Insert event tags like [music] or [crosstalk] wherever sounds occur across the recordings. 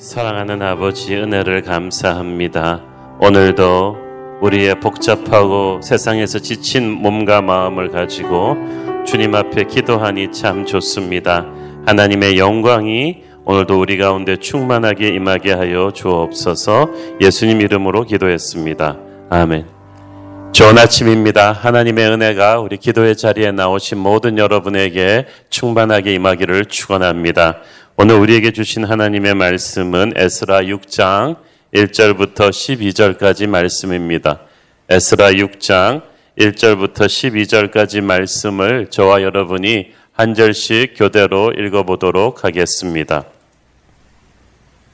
사랑하는 아버지 은혜를 감사합니다. 오늘도 우리의 복잡하고 세상에서 지친 몸과 마음을 가지고 주님 앞에 기도하니 참 좋습니다. 하나님의 영광이 오늘도 우리 가운데 충만하게 임하게 하여 주옵소서 예수님 이름으로 기도했습니다. 아멘. 좋은 아침입니다. 하나님의 은혜가 우리 기도의 자리에 나오신 모든 여러분에게 충만하게 임하기를 축원합니다. 오늘 우리에게 주신 하나님의 말씀은 에스라 6장 1절부터 12절까지 말씀입니다. 에스라 6장 1절부터 12절까지 말씀을 저와 여러분이 한 절씩 교대로 읽어보도록 하겠습니다.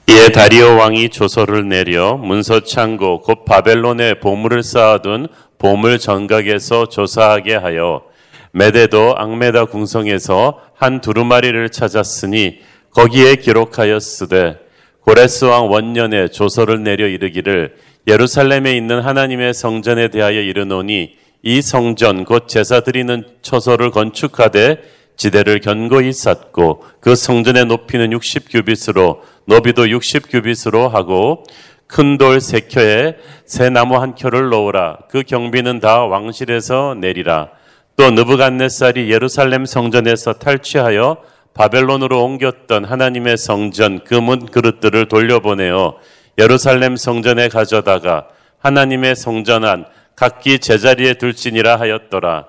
이에 다리오 왕이 조서를 내려 문서 창고 곧 바벨론에 보물을 쌓아둔 보물 정각에서 조사하게 하여 메데도 앙메다 궁성에서 한 두루마리를 찾았으니 거기에 기록하였으되 고레스 왕 원년에 조서를 내려 이르기를 예루살렘에 있는 하나님의 성전에 대하여 이르노니 이 성전 곧 제사 드리는 처소를 건축하되 지대를 견고히 쌓고 그 성전의 높이는 60 규빗으로 너비도 60 규빗으로 하고 큰 돌 세 켜에 새 나무 한 켜를 놓으라. 그 경비는 다 왕실에서 내리라. 또 느부갓네살이 예루살렘 성전에서 탈취하여 바벨론으로 옮겼던 하나님의 성전 금은 그릇들을 돌려보내어 예루살렘 성전에 가져다가 하나님의 성전 안 각기 제자리에 둘지니라 하였더라.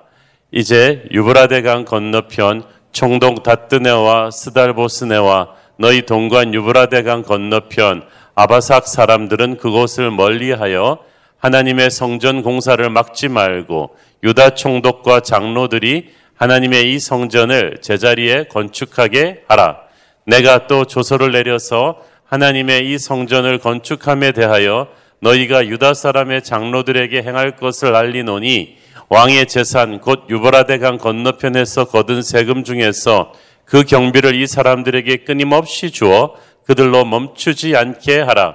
이제 유브라데강 건너편 총동 다뜨네와 스달보스네와 너희 동관 유브라데강 건너편 아바삭 사람들은 그곳을 멀리하여 하나님의 성전 공사를 막지 말고 유다 총독과 장로들이 하나님의 이 성전을 제자리에 건축하게 하라. 내가 또 조서를 내려서 하나님의 이 성전을 건축함에 대하여 너희가 유다 사람의 장로들에게 행할 것을 알리노니 왕의 재산 곧 유브라데강 건너편에서 거둔 세금 중에서 그 경비를 이 사람들에게 끊임없이 주어 그들로 멈추지 않게 하라.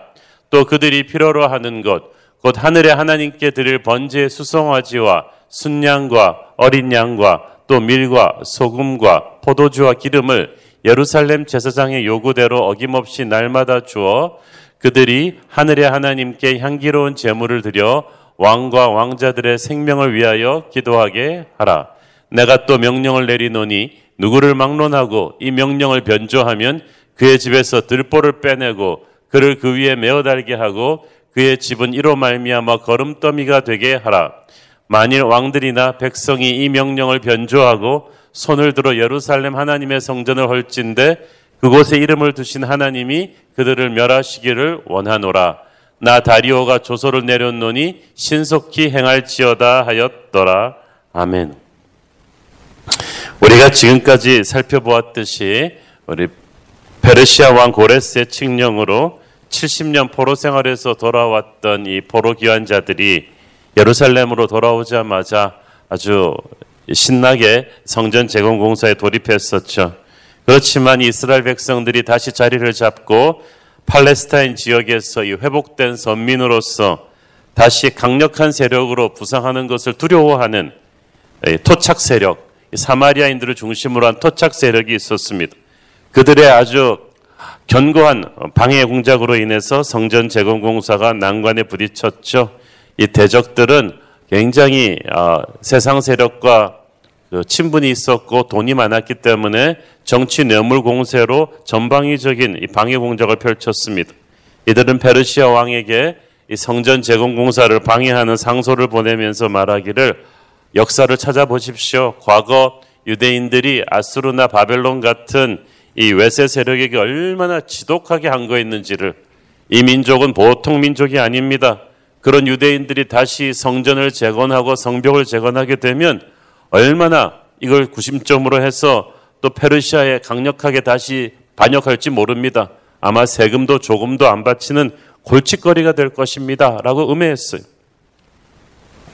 또 그들이 필요로 하는 것 곧 하늘의 하나님께 드릴 번제의 수송아지와 순양과 어린 양과 또 밀과 소금과 포도주와 기름을 예루살렘 제사장의 요구대로 어김없이 날마다 주어 그들이 하늘의 하나님께 향기로운 제물을 드려 왕과 왕자들의 생명을 위하여 기도하게 하라. 내가 또 명령을 내리노니 누구를 막론하고 이 명령을 변조하면 그의 집에서 들보를 빼내고 그를 그 위에 메어 달게 하고 그의 집은 이로 말미암아 걸음더미가 되게 하라. 만일 왕들이나 백성이 이 명령을 변조하고 손을 들어 예루살렘 하나님의 성전을 헐진데 그곳에 이름을 두신 하나님이 그들을 멸하시기를 원하노라. 나 다리오가 조서를 내렸노니 신속히 행할지어다 하였더라. 아멘. 우리가 지금까지 살펴보았듯이 우리 페르시아 왕 고레스의 칙령으로 70년 포로 생활에서 돌아왔던 이 포로 귀환자들이 예루살렘으로 돌아오자마자 아주 신나게 성전 재건 공사에 돌입했었죠. 그렇지만 이스라엘 백성들이 다시 자리를 잡고 팔레스타인 지역에서 이 회복된 선민으로서 다시 강력한 세력으로 부상하는 것을 두려워하는 토착 세력, 사마리아인들을 중심으로 한 토착 세력이 있었습니다. 그들의 아주 견고한 방해 공작으로 인해서 성전 재건 공사가 난관에 부딪혔죠. 이 대적들은 굉장히 어, 세상 세력과 그 친분이 있었고 돈이 많았기 때문에 정치 뇌물 공세로 전방위적인 이 방해 공작을 펼쳤습니다. 이들은 페르시아 왕에게 이 성전 재건 공사를 방해하는 상소를 보내면서 말하기를 역사를 찾아보십시오. 과거 유대인들이 아수르나 바벨론 같은 이 외세 세력에게 얼마나 지독하게 한 거였는지를 이 민족은 보통 민족이 아닙니다. 그런 유대인들이 다시 성전을 재건하고 성벽을 재건하게 되면 얼마나 이걸 구심점으로 해서 또 페르시아에 강력하게 다시 반역할지 모릅니다. 아마 세금도 조금도 안 바치는 골칫거리가 될 것입니다. 라고 음해했어요.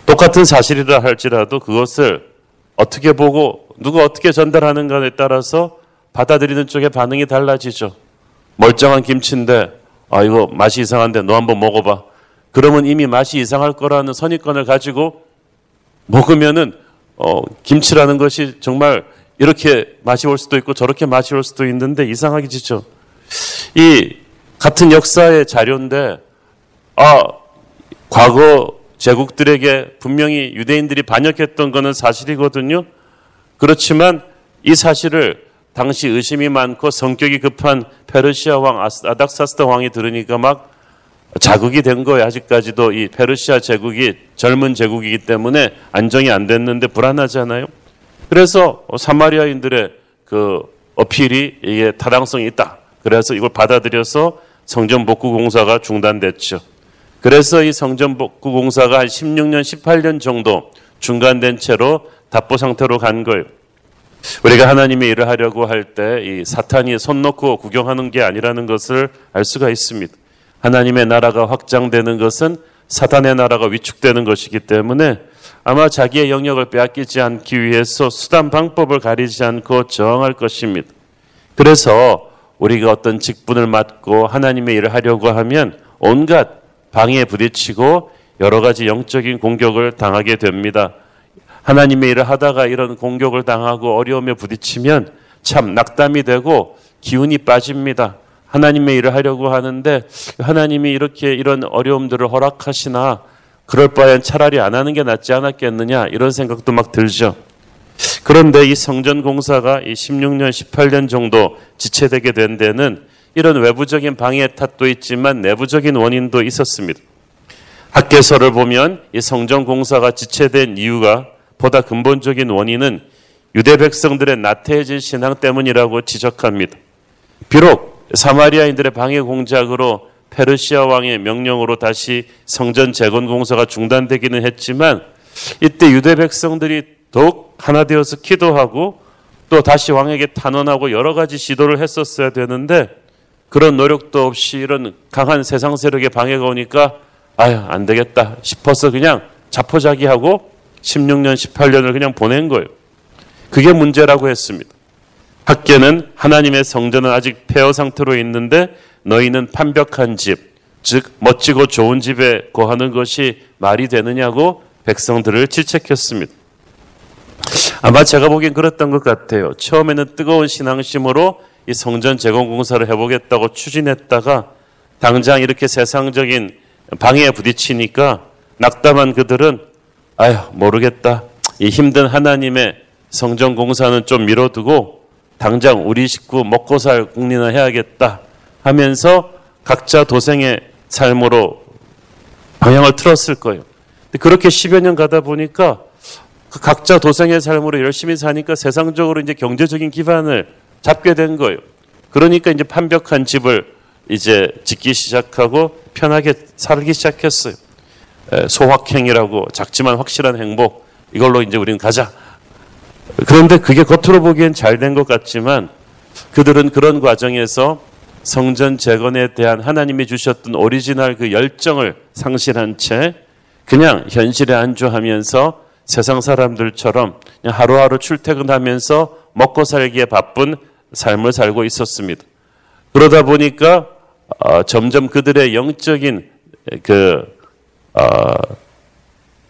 똑같은 사실이라 할지라도 그것을 어떻게 보고 누가 어떻게 전달하는가에 따라서 받아들이는 쪽의 반응이 달라지죠. 멀쩡한 김치인데 아 이거 맛이 이상한데 너 한번 먹어봐. 그러면 이미 맛이 이상할 거라는 선입관을 가지고 먹으면은 어, 김치라는 것이 정말 이렇게 맛이 올 수도 있고 저렇게 맛이 올 수도 있는데 이상하게 지죠. 이 같은 역사의 자료인데 아 과거 제국들에게 분명히 유대인들이 반역했던 것은 사실이거든요. 그렇지만 이 사실을 당시 의심이 많고 성격이 급한 페르시아 왕 아닥사스다 왕이 들으니까 막 자극이 된 거예요. 아직까지도 이 페르시아 제국이 젊은 제국이기 때문에 안정이 안 됐는데 불안하잖아요. 그래서 사마리아인들의 그 어필이 이게 타당성이 있다. 그래서 이걸 받아들여서 성전 복구 공사가 중단됐죠. 그래서 이 성전 복구 공사가 한 16년, 18년 정도 중단된 채로 답보 상태로 간 거예요. 우리가 하나님의 일을 하려고 할 때 이 사탄이 손 놓고 구경하는 게 아니라는 것을 알 수가 있습니다. 하나님의 나라가 확장되는 것은 사탄의 나라가 위축되는 것이기 때문에 아마 자기의 영역을 빼앗기지 않기 위해서 수단 방법을 가리지 않고 저항할 것입니다. 그래서 우리가 어떤 직분을 맡고 하나님의 일을 하려고 하면 온갖 방해에 부딪히고 여러 가지 영적인 공격을 당하게 됩니다. 하나님의 일을 하다가 이런 공격을 당하고 어려움에 부딪히면 참 낙담이 되고 기운이 빠집니다. 하나님의 일을 하려고 하는데 하나님이 이렇게 이런 어려움들을 허락하시나 그럴 바엔 차라리 안 하는 게 낫지 않았겠느냐 이런 생각도 막 들죠. 그런데 이 성전 공사가 이 16년, 18년 정도 지체되게 된 데는 이런 외부적인 방해 탓도 있지만 내부적인 원인도 있었습니다. 학계서를 보면 이 성전 공사가 지체된 이유가 보다 근본적인 원인은 유대 백성들의 나태해진 신앙 때문이라고 지적합니다. 비록 사마리아인들의 방해 공작으로 페르시아 왕의 명령으로 다시 성전 재건 공사가 중단되기는 했지만 이때 유대 백성들이 더욱 하나 되어서 기도하고 또 다시 왕에게 탄원하고 여러 가지 시도를 했었어야 되는데 그런 노력도 없이 이런 강한 세상 세력의 방해가 오니까 아유 안 되겠다 싶어서 그냥 자포자기하고 16년 18년을 그냥 보낸 거예요. 그게 문제라고 했습니다. 학계는 하나님의 성전은 아직 폐허 상태로 있는데 너희는 판벽한 집, 즉 멋지고 좋은 집에 거하는 것이 말이 되느냐고 백성들을 질책했습니다. 아마 제가 보기엔 그랬던 것 같아요. 처음에는 뜨거운 신앙심으로 이 성전 재건 공사를 해보겠다고 추진했다가 당장 이렇게 세상적인 방해에 부딪히니까 낙담한 그들은 아휴 모르겠다. 이 힘든 하나님의 성전 공사는 좀 미뤄두고 당장 우리 식구 먹고 살 국리나 해야겠다 하면서 각자 도생의 삶으로 방향을 틀었을 거예요. 그렇게 10여 년 가다 보니까 그 각자 도생의 삶으로 열심히 사니까 세상적으로 이제 경제적인 기반을 잡게 된 거예요. 그러니까 이제 판벽한 집을 이제 짓기 시작하고 편하게 살기 시작했어요. 소확행이라고 작지만 확실한 행복 이걸로 이제 우리는 가자. 그런데 그게 겉으로 보기엔 잘 된 것 같지만 그들은 그런 과정에서 성전 재건에 대한 하나님이 주셨던 오리지널 그 열정을 상실한 채 그냥 현실에 안주하면서 세상 사람들처럼 하루하루 출퇴근하면서 먹고 살기에 바쁜 삶을 살고 있었습니다. 그러다 보니까 어, 점점 그들의 영적인 그 어,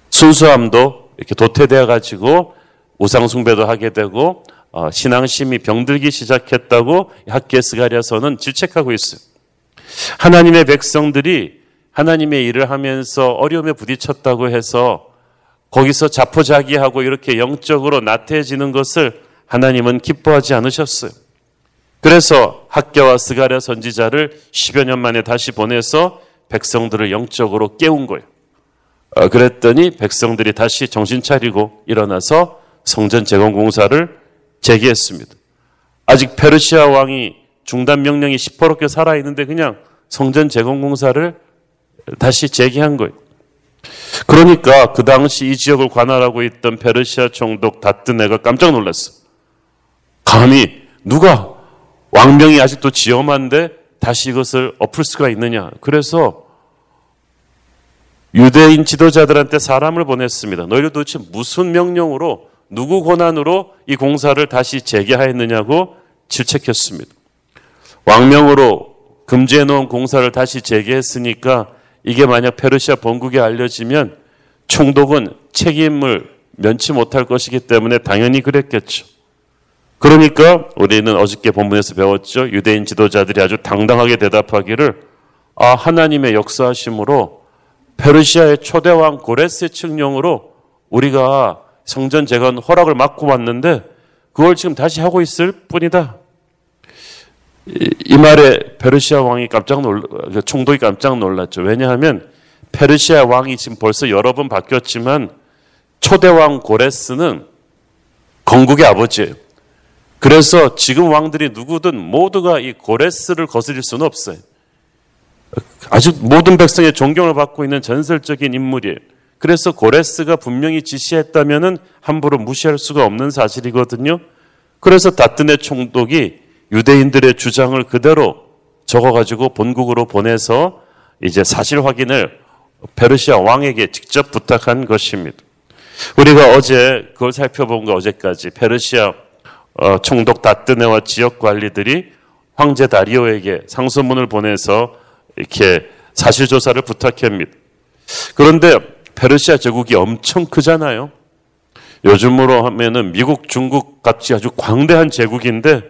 순수함도 이렇게 도태되어 가지고 우상 숭배도 하게 되고 어, 신앙심이 병들기 시작했다고 학계스가랴서는 질책하고 있어요. 하나님의 백성들이 하나님의 일을 하면서 어려움에 부딪혔다고 해서 거기서 자포자기하고 이렇게 영적으로 나태해지는 것을 하나님은 기뻐하지 않으셨어요. 그래서 학계와 스가랴 선지자를 10여 년 만에 다시 보내서 백성들을 영적으로 깨운 거예요. 어, 그랬더니 백성들이 다시 정신 차리고 일어나서 성전 재건 공사를 재개했습니다. 아직 페르시아 왕이 중단 명령이 시퍼렇게 살아 있는데 그냥 성전 재건 공사를 다시 재개한 거예요. 그러니까 그 당시 이 지역을 관할하고 있던 페르시아 총독 다뜨네가 깜짝 놀랐어. 감히 누가 왕명이 아직도 지엄한데 다시 이것을 엎을 수가 있느냐. 그래서 유대인 지도자들한테 사람을 보냈습니다. 너희들 도대체 무슨 명령으로 누구 권한으로 이 공사를 다시 재개하였느냐고 질책했습니다. 왕명으로 금지해 놓은 공사를 다시 재개했으니까 이게 만약 페르시아 본국에 알려지면 총독은 책임을 면치 못할 것이기 때문에 당연히 그랬겠죠. 그러니까 우리는 어저께 본문에서 배웠죠. 유대인 지도자들이 아주 당당하게 대답하기를 아 하나님의 역사하심으로 페르시아의 초대왕 고레스의 칙령으로 우리가 성전 재건 허락을 맡고 왔는데 그걸 지금 다시 하고 있을 뿐이다. 이, 이 말에 페르시아 왕이 깜짝 놀그 총독이 깜짝 놀랐죠. 왜냐하면 페르시아 왕이 지금 벌써 여러 번 바뀌었지만 초대왕 고레스는 건국의 아버지예요. 그래서 지금 왕들이 누구든 모두가 이 고레스를 거스릴 수는 없어요. 아주 모든 백성의 존경을 받고 있는 전설적인 인물이에요. 그래서 고레스가 분명히 지시했다면은 함부로 무시할 수가 없는 사실이거든요. 그래서 다트네 총독이 유대인들의 주장을 그대로 적어가지고 본국으로 보내서 이제 사실 확인을 페르시아 왕에게 직접 부탁한 것입니다. 우리가 어제 그걸 살펴본 거 어제까지 페르시아 어, 총독 다뜨네와 지역 관리들이 황제 다리오에게 상소문을 보내서 이렇게 사실 조사를 부탁합니다. 그런데 페르시아 제국이 엄청 크잖아요. 요즘으로 하면은 미국, 중국 같이 아주 광대한 제국인데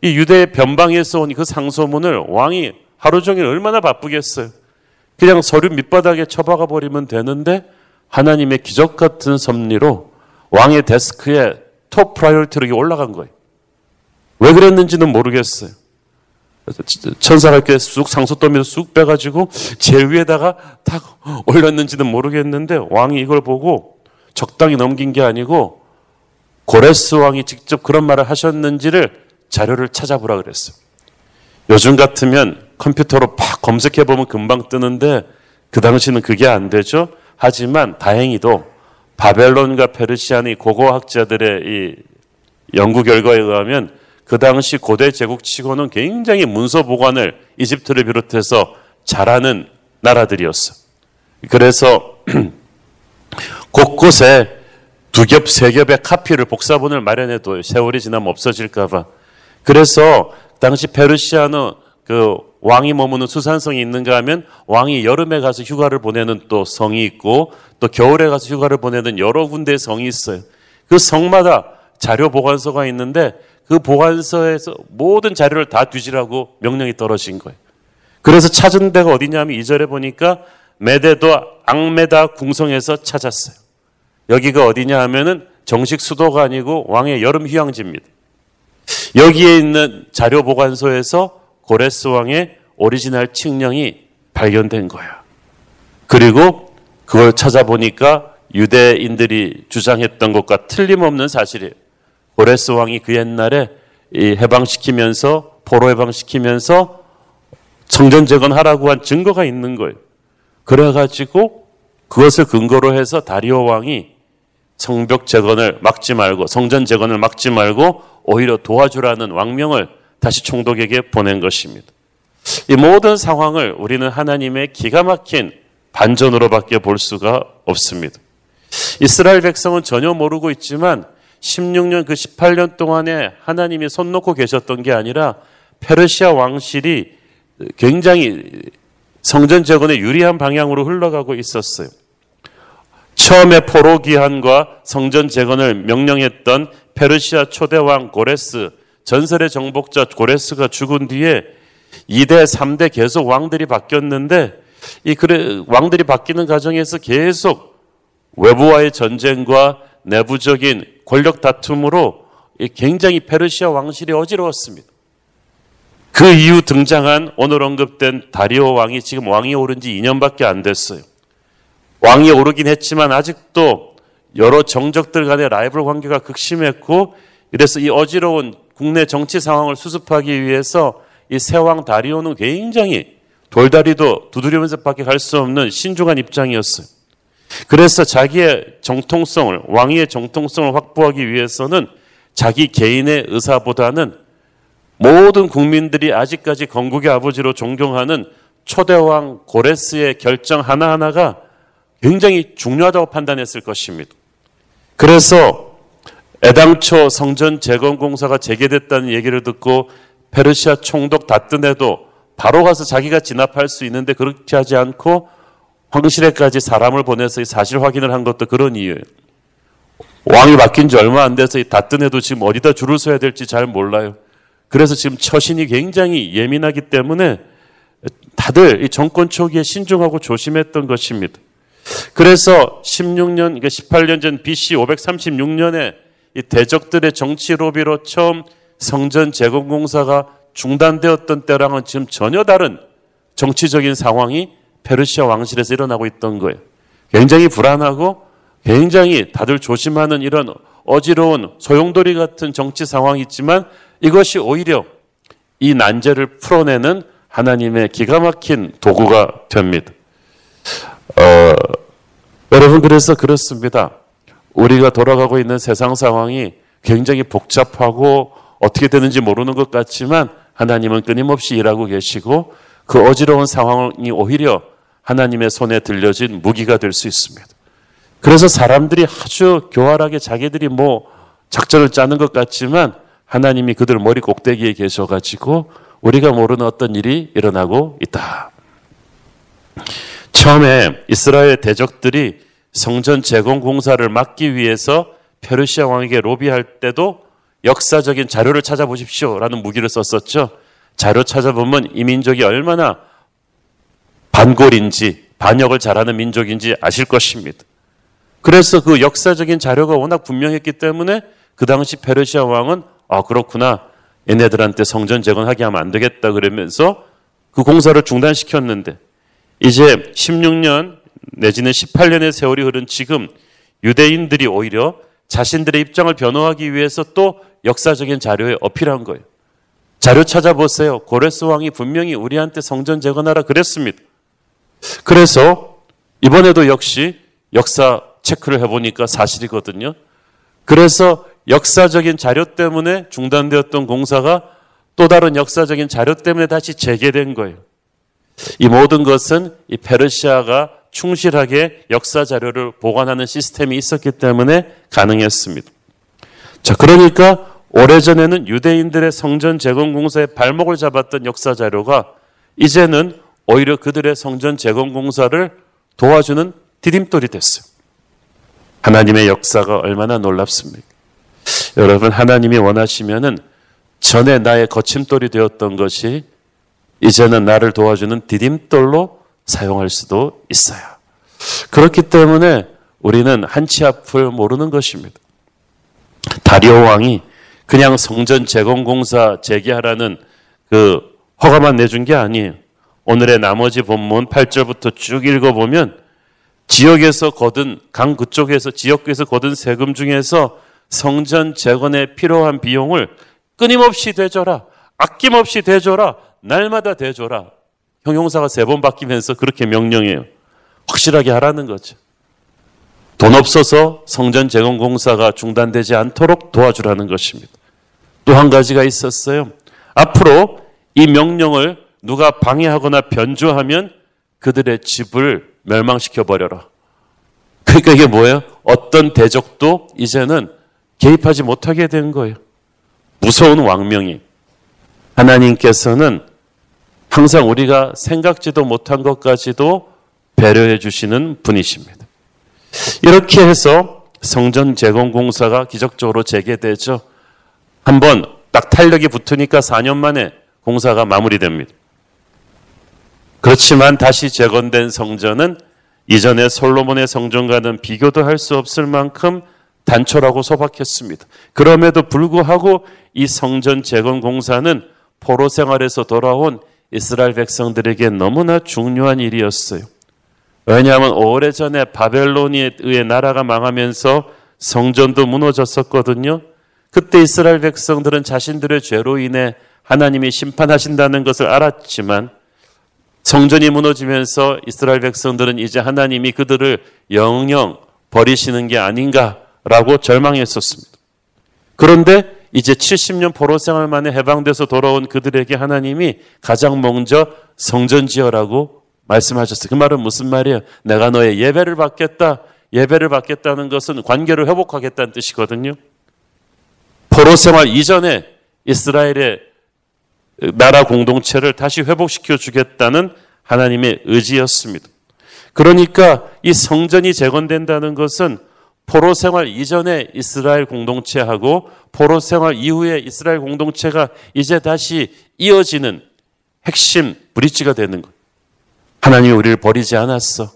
이 유대 변방에서 온 그 상소문을 왕이 하루 종일 얼마나 바쁘겠어요. 그냥 서류 밑바닥에 처박아 버리면 되는데 하나님의 기적 같은 섭리로 왕의 데스크에 top priority로 올라간 거예요. 왜 그랬는지는 모르겠어요. 천사가 이렇게 쑥 상소더미를 쑥 빼가지고 제 위에다가 탁 올렸는지는 모르겠는데 왕이 이걸 보고 적당히 넘긴 게 아니고 고레스 왕이 직접 그런 말을 하셨는지를 자료를 찾아보라 그랬어요. 요즘 같으면 컴퓨터로 팍 검색해 보면 금방 뜨는데 그 당시는 그게 안 되죠. 하지만 다행히도 바벨론과 페르시아의 고고학자들의 이 연구 결과에 의하면 그 당시 고대 제국 치고는 굉장히 문서 보관을 이집트를 비롯해서 잘하는 나라들이었어. 그래서 [clears throat] 곳곳에 두 겹, 세 겹의 카피를 복사본을 마련해도 세월이 지나면 없어질까봐. 그래서 당시 페르시아는 그 왕이 머무는 수산성이 있는가 하면 왕이 여름에 가서 휴가를 보내는 또 성이 있고 또 겨울에 가서 휴가를 보내는 여러 군데의 성이 있어요. 그 성마다 자료 보관소가 있는데 그 보관소에서 모든 자료를 다 뒤지라고 명령이 떨어진 거예요. 그래서 찾은 데가 어디냐면 이절에 보니까 메대도 악메다 궁성에서 찾았어요. 여기가 어디냐 하면은 정식 수도가 아니고 왕의 여름 휴양지입니다. 여기에 있는 자료 보관소에서 고레스 왕의 오리지널 칙령이 발견된 거야. 그리고 그걸 찾아보니까 유대인들이 주장했던 것과 틀림없는 사실이에요. 고레스 왕이 그 옛날에 해방시키면서 포로 해방시키면서 성전 재건하라고 한 증거가 있는 거예요. 그래가지고 그것을 근거로 해서 다리오 왕이 성벽 재건을 막지 말고 성전 재건을 막지 말고 오히려 도와주라는 왕명을 다시 총독에게 보낸 것입니다. 이 모든 상황을 우리는 하나님의 기가 막힌 반전으로밖에 볼 수가 없습니다. 이스라엘 백성은 전혀 모르고 있지만 16년 그 18년 동안에 하나님이 손 놓고 계셨던 게 아니라 페르시아 왕실이 굉장히 성전 재건에 유리한 방향으로 흘러가고 있었어요. 처음에 포로 기한과 성전 재건을 명령했던 페르시아 초대왕 고레스 전설의 정복자 고레스가 죽은 뒤에 2대, 3대 계속 왕들이 바뀌었는데 이 그래 왕들이 바뀌는 과정에서 계속 외부와의 전쟁과 내부적인 권력 다툼으로 굉장히 페르시아 왕실이 어지러웠습니다. 그 이후 등장한 오늘 언급된 다리오 왕이 지금 왕이 오른 지 2년밖에 안 됐어요. 왕이 오르긴 했지만 아직도 여러 정적들 간의 라이벌 관계가 극심했고 그래서 이 어지러운 국내 정치 상황을 수습하기 위해서 이 세왕 다리오는 굉장히 돌다리도 두드리면서 밖에 갈 수 없는 신중한 입장이었어요. 그래서 자기의 정통성을, 왕위의 정통성을 확보하기 위해서는 자기 개인의 의사보다는 모든 국민들이 아직까지 건국의 아버지로 존경하는 초대왕 고레스의 결정 하나하나가 굉장히 중요하다고 판단했을 것입니다. 그래서 애당초 성전 재건 공사가 재개됐다는 얘기를 듣고 페르시아 총독 다뜨네도 바로 가서 자기가 진압할 수 있는데 그렇게 하지 않고 황실에까지 사람을 보내서 사실 확인을 한 것도 그런 이유예요. 왕이 바뀐 지 얼마 안 돼서 다뜬 애도 지금 어디다 줄을 서야 될지 잘 몰라요. 그래서 지금 처신이 굉장히 예민하기 때문에 다들 이 정권 초기에 신중하고 조심했던 것입니다. 그래서 16년, 그러니까 18년 전 BC 536년에 이 대적들의 정치 로비로 처음 성전 재건 공사가 중단되었던 때랑은 지금 전혀 다른 정치적인 상황이 페르시아 왕실에서 일어나고 있던 거예요. 굉장히 불안하고 굉장히 다들 조심하는 이런 어지러운 소용돌이 같은 정치 상황이 있지만 이것이 오히려 이 난제를 풀어내는 하나님의 기가 막힌 도구가 됩니다. 어, 여러분 그래서 그렇습니다. 우리가 돌아가고 있는 세상 상황이 굉장히 복잡하고 어떻게 되는지 모르는 것 같지만 하나님은 끊임없이 일하고 계시고 그 어지러운 상황이 오히려 하나님의 손에 들려진 무기가 될 수 있습니다. 그래서 사람들이 아주 교활하게 자기들이 뭐 작전을 짜는 것 같지만 하나님이 그들 머리 꼭대기에 계셔가지고 우리가 모르는 어떤 일이 일어나고 있다. 처음에 이스라엘 대적들이 성전 재건 공사를 막기 위해서 페르시아 왕에게 로비할 때도 역사적인 자료를 찾아보십시오라는 무기를 썼었죠. 자료 찾아보면 이 민족이 얼마나 반골인지 반역을 잘하는 민족인지 아실 것입니다. 그래서 그 역사적인 자료가 워낙 분명했기 때문에 그 당시 페르시아 왕은 아 그렇구나 얘네들한테 성전 재건하게 하면 안 되겠다 그러면서 그 공사를 중단시켰는데 이제 16년 내지는 18년의 세월이 흐른 지금 유대인들이 오히려 자신들의 입장을 변호하기 위해서 또 역사적인 자료에 어필한 거예요. 자료 찾아보세요. 고레스 왕이 분명히 우리한테 성전 재건하라 그랬습니다. 그래서 이번에도 역시 역사 체크를 해보니까 사실이거든요. 그래서 역사적인 자료 때문에 중단되었던 공사가 또 다른 역사적인 자료 때문에 다시 재개된 거예요. 이 모든 것은 이 페르시아가 충실하게 역사 자료를 보관하는 시스템이 있었기 때문에 가능했습니다. 자, 그러니까 오래전에는 유대인들의 성전 재건 공사에 발목을 잡았던 역사 자료가 이제는 오히려 그들의 성전 재건 공사를 도와주는 디딤돌이 됐어요. 하나님의 역사가 얼마나 놀랍습니까? 여러분, 하나님이 원하시면은 전에 나의 거침돌이 되었던 것이 이제는 나를 도와주는 디딤돌로 사용할 수도 있어요. 그렇기 때문에 우리는 한치 앞을 모르는 것입니다. 다리오 왕이 그냥 성전 재건공사 재개하라는 그 허가만 내준 게 아니에요. 오늘의 나머지 본문 8절부터 쭉 읽어보면 지역에서 거둔 강 그쪽에서 지역에서 거둔 세금 중에서 성전 재건에 필요한 비용을 끊임없이 대줘라. 아낌없이 대줘라. 날마다 대줘라. 형용사가 세 번 바뀌면서 그렇게 명령해요. 확실하게 하라는 거죠. 돈 없어서 성전 재건 공사가 중단되지 않도록 도와주라는 것입니다. 또 한 가지가 있었어요. 앞으로 이 명령을 누가 방해하거나 변조하면 그들의 집을 멸망시켜 버려라. 그러니까 이게 뭐예요? 어떤 대적도 이제는 개입하지 못하게 된 거예요. 무서운 왕명이. 하나님께서는 항상 우리가 생각지도 못한 것까지도 배려해 주시는 분이십니다. 이렇게 해서 성전 재건 공사가 기적적으로 재개되죠. 한번 딱 탄력이 붙으니까 4년 만에 공사가 마무리됩니다. 그렇지만 다시 재건된 성전은 이전에 솔로몬의 성전과는 비교도 할 수 없을 만큼 단촐하고 소박했습니다. 그럼에도 불구하고 이 성전 재건 공사는 포로 생활에서 돌아온 이스라엘 백성들에게 너무나 중요한 일이었어요. 왜냐하면 오래전에 바벨론에 의해 나라가 망하면서 성전도 무너졌었거든요. 그때 이스라엘 백성들은 자신들의 죄로 인해 하나님이 심판하신다는 것을 알았지만 성전이 무너지면서 이스라엘 백성들은 이제 하나님이 그들을 영영 버리시는 게 아닌가라고 절망했었습니다. 그런데 이제 70년 포로 생활 만에 해방돼서 돌아온 그들에게 하나님이 가장 먼저 성전 지어라고 말씀하셨어요. 그 말은 무슨 말이에요? 내가 너의 예배를 받겠다. 예배를 받겠다는 것은 관계를 회복하겠다는 뜻이거든요. 포로 생활 이전에 이스라엘의 나라 공동체를 다시 회복시켜 주겠다는 하나님의 의지였습니다. 그러니까 이 성전이 재건된다는 것은 포로 생활 이전에 이스라엘 공동체하고 포로 생활 이후에 이스라엘 공동체가 이제 다시 이어지는 핵심 브릿지가 되는 것. 하나님이 우리를 버리지 않았어.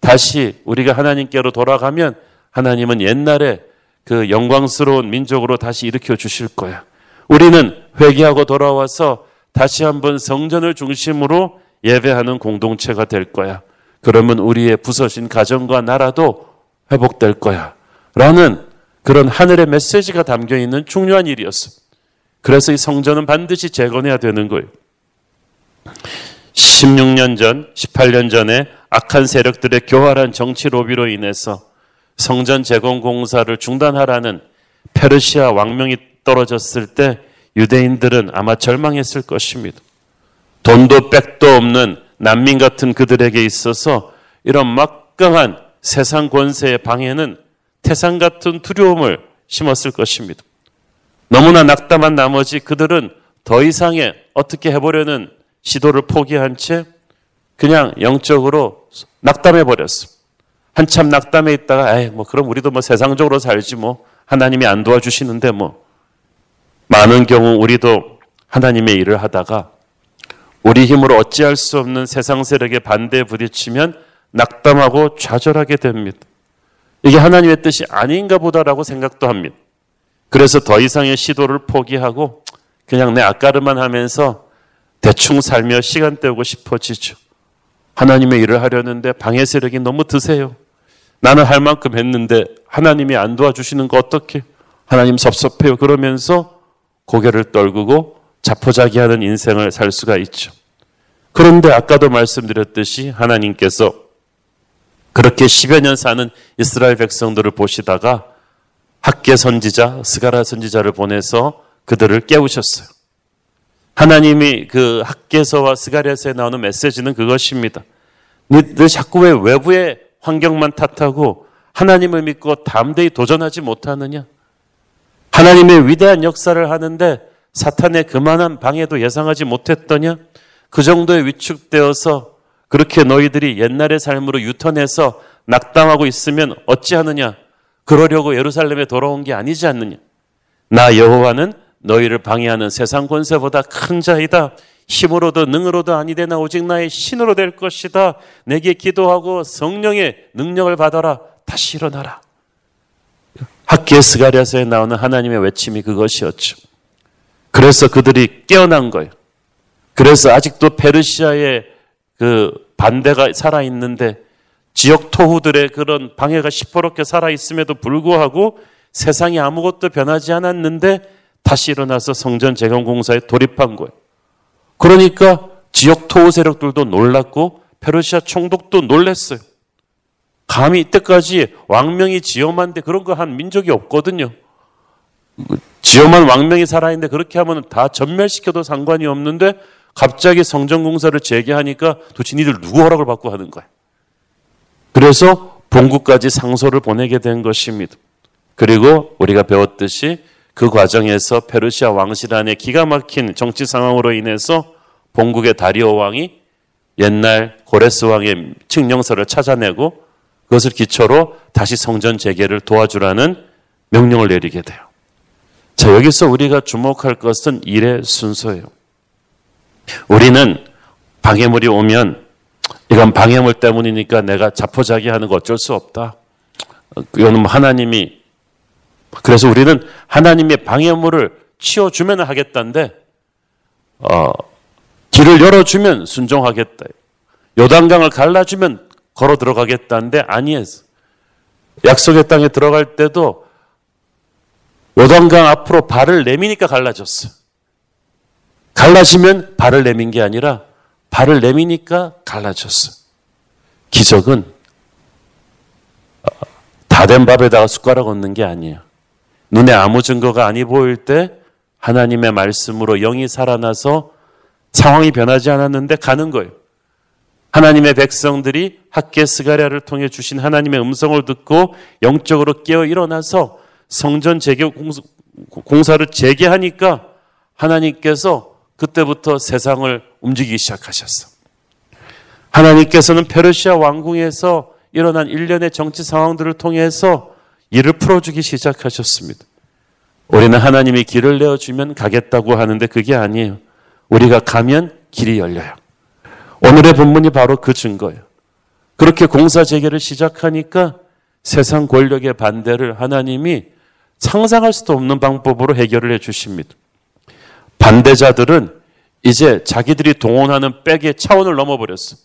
다시 우리가 하나님께로 돌아가면 하나님은 옛날에 그 영광스러운 민족으로 다시 일으켜 주실 거야. 우리는 회개하고 돌아와서 다시 한번 성전을 중심으로 예배하는 공동체가 될 거야. 그러면 우리의 부서진 가정과 나라도 회복될 거야. 라는 그런 하늘의 메시지가 담겨 있는 중요한 일이었어. 그래서 이 성전은 반드시 재건해야 되는 거예요. 16년 전, 18년 전에 악한 세력들의 교활한 정치 로비로 인해서 성전 재건 공사를 중단하라는 페르시아 왕명이 떨어졌을 때 유대인들은 아마 절망했을 것입니다. 돈도 백도 없는 난민 같은 그들에게 있어서 이런 막강한 세상 권세의 방해는 태산 같은 두려움을 심었을 것입니다. 너무나 낙담한 나머지 그들은 더 이상의 어떻게 해보려는 시도를 포기한 채 그냥 영적으로 낙담해 버렸어. 한참 낙담해 있다가 에이 뭐 그럼 우리도 뭐 세상적으로 살지 뭐 하나님이 안 도와주시는데 뭐 많은 경우 우리도 하나님의 일을 하다가 우리 힘으로 어찌할 수 없는 세상 세력의 반대에 부딪히면 낙담하고 좌절하게 됩니다. 이게 하나님의 뜻이 아닌가 보다라고 생각도 합니다. 그래서 더 이상의 시도를 포기하고 그냥 내 앞가름만 하면서 대충 살며 시간 때우고 싶어지죠. 하나님의 일을 하려는데 방해 세력이 너무 드세요. 나는 할 만큼 했는데 하나님이 안 도와주시는 거 어떻게? 하나님 섭섭해요. 그러면서 고개를 떨구고 자포자기하는 인생을 살 수가 있죠. 그런데 아까도 말씀드렸듯이 하나님께서 그렇게 10여 년 사는 이스라엘 백성들을 보시다가 학계 선지자, 스가라 선지자를 보내서 그들을 깨우셨어요. 하나님이 그 학계서와 스가랴서에 나오는 메시지는 그것입니다. 너들 자꾸 왜 외부의 환경만 탓하고 하나님을 믿고 담대히 도전하지 못하느냐? 하나님의 위대한 역사를 하는데 사탄의 그만한 방해도 예상하지 못했더냐? 그 정도에 위축되어서 그렇게 너희들이 옛날의 삶으로 유턴해서 낙담하고 있으면 어찌하느냐? 그러려고 예루살렘에 돌아온 게 아니지 않느냐? 나 여호와는 너희를 방해하는 세상 권세보다 큰 자이다. 힘으로도 능으로도 아니되나 오직 나의 신으로 될 것이다. 내게 기도하고 성령의 능력을 받아라. 다시 일어나라. 학기의 스가랴서에 나오는 하나님의 외침이 그것이었죠. 그래서 그들이 깨어난 거예요. 그래서 아직도 페르시아의 그 반대가 살아 있는데 지역 토후들의 그런 방해가 시퍼렇게 살아 있음에도 불구하고 세상이 아무것도 변하지 않았는데 다시 일어나서 성전 재건 공사에 돌입한 거예요. 그러니까 지역 토우 세력들도 놀랐고 페르시아 총독도 놀랐어요. 감히 이때까지 왕명이 지엄한데 그런 거 한 민족이 없거든요. 지엄한 왕명이 살아있는데 그렇게 하면 다 전멸시켜도 상관이 없는데 갑자기 성전 공사를 재개하니까 도대체 니들 누구 허락을 받고 하는 거야. 그래서 본국까지 상소를 보내게 된 것입니다. 그리고 우리가 배웠듯이 그 과정에서 페르시아 왕실 안에 기가 막힌 정치 상황으로 인해서 본국의 다리오 왕이 옛날 고레스 왕의 칙령서를 찾아내고 그것을 기초로 다시 성전 재개를 도와주라는 명령을 내리게 돼요. 자, 여기서 우리가 주목할 것은 일의 순서예요. 우리는 방해물이 오면 이건 방해물 때문이니까 내가 자포자기 하는 거 어쩔 수 없다. 뭐 하나님이 그래서 우리는 하나님의 방해물을 치워주면 하겠다는데, 어, 길을 열어주면 순종하겠다. 요단강을 갈라주면 걸어 들어가겠다는데 아니했어. 약속의 땅에 들어갈 때도 요단강 앞으로 발을 내미니까 갈라졌어. 갈라지면 발을 내민 게 아니라 발을 내미니까 갈라졌어. 기적은 어, 다된 밥에다가 숟가락 얹는 게 아니에요. 눈에 아무 증거가 아니 보일 때 하나님의 말씀으로 영이 살아나서 상황이 변하지 않았는데 가는 거예요. 하나님의 백성들이 학계 스가랴를 통해 주신 하나님의 음성을 듣고 영적으로 깨어 일어나서 성전 재개 공사를 재개하니까 하나님께서 그때부터 세상을 움직이기 시작하셨어. 하나님께서는 페르시아 왕궁에서 일어난 일련의 정치 상황들을 통해서 일을 풀어주기 시작하셨습니다. 우리는 하나님이 길을 내어주면 가겠다고 하는데 그게 아니에요. 우리가 가면 길이 열려요. 오늘의 본문이 바로 그 증거예요. 그렇게 공사 재개를 시작하니까 세상 권력의 반대를 하나님이 상상할 수도 없는 방법으로 해결을 해 주십니다. 반대자들은 이제 자기들이 동원하는 백의 차원을 넘어버렸어.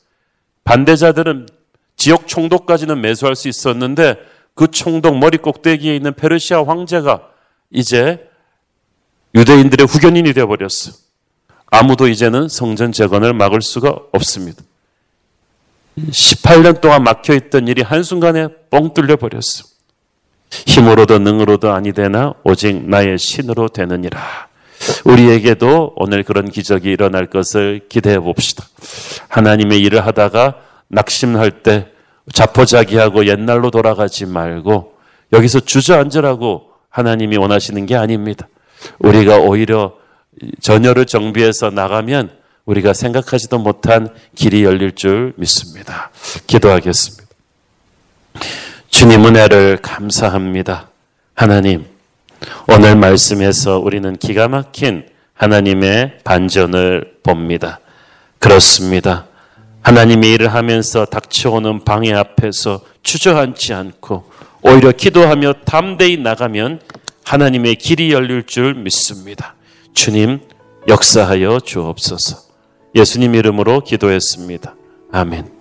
반대자들은 지역 총독까지는 매수할 수 있었는데 그 총독 머리 꼭대기에 있는 페르시아 황제가 이제 유대인들의 후견인이 되어버렸어. 아무도 이제는 성전 재건을 막을 수가 없습니다. 18년 동안 막혀있던 일이 한순간에 뻥 뚫려 버렸어. 힘으로도 능으로도 아니 되나 오직 나의 신으로 되느니라. 우리에게도 오늘 그런 기적이 일어날 것을 기대해 봅시다. 하나님의 일을 하다가 낙심할 때 자포자기하고 옛날로 돌아가지 말고 여기서 주저앉으라고 하나님이 원하시는 게 아닙니다. 우리가 오히려 전열을 정비해서 나가면 우리가 생각하지도 못한 길이 열릴 줄 믿습니다. 기도하겠습니다. 주님 은혜를 감사합니다. 하나님, 오늘 말씀에서 우리는 기가 막힌 하나님의 반전을 봅니다. 그렇습니다. 하나님의 일을 하면서 닥쳐오는 방해 앞에서 주저앉지 않고 오히려 기도하며 담대히 나가면 하나님의 길이 열릴 줄 믿습니다. 주님, 역사하여 주옵소서. 예수님 이름으로 기도했습니다. 아멘.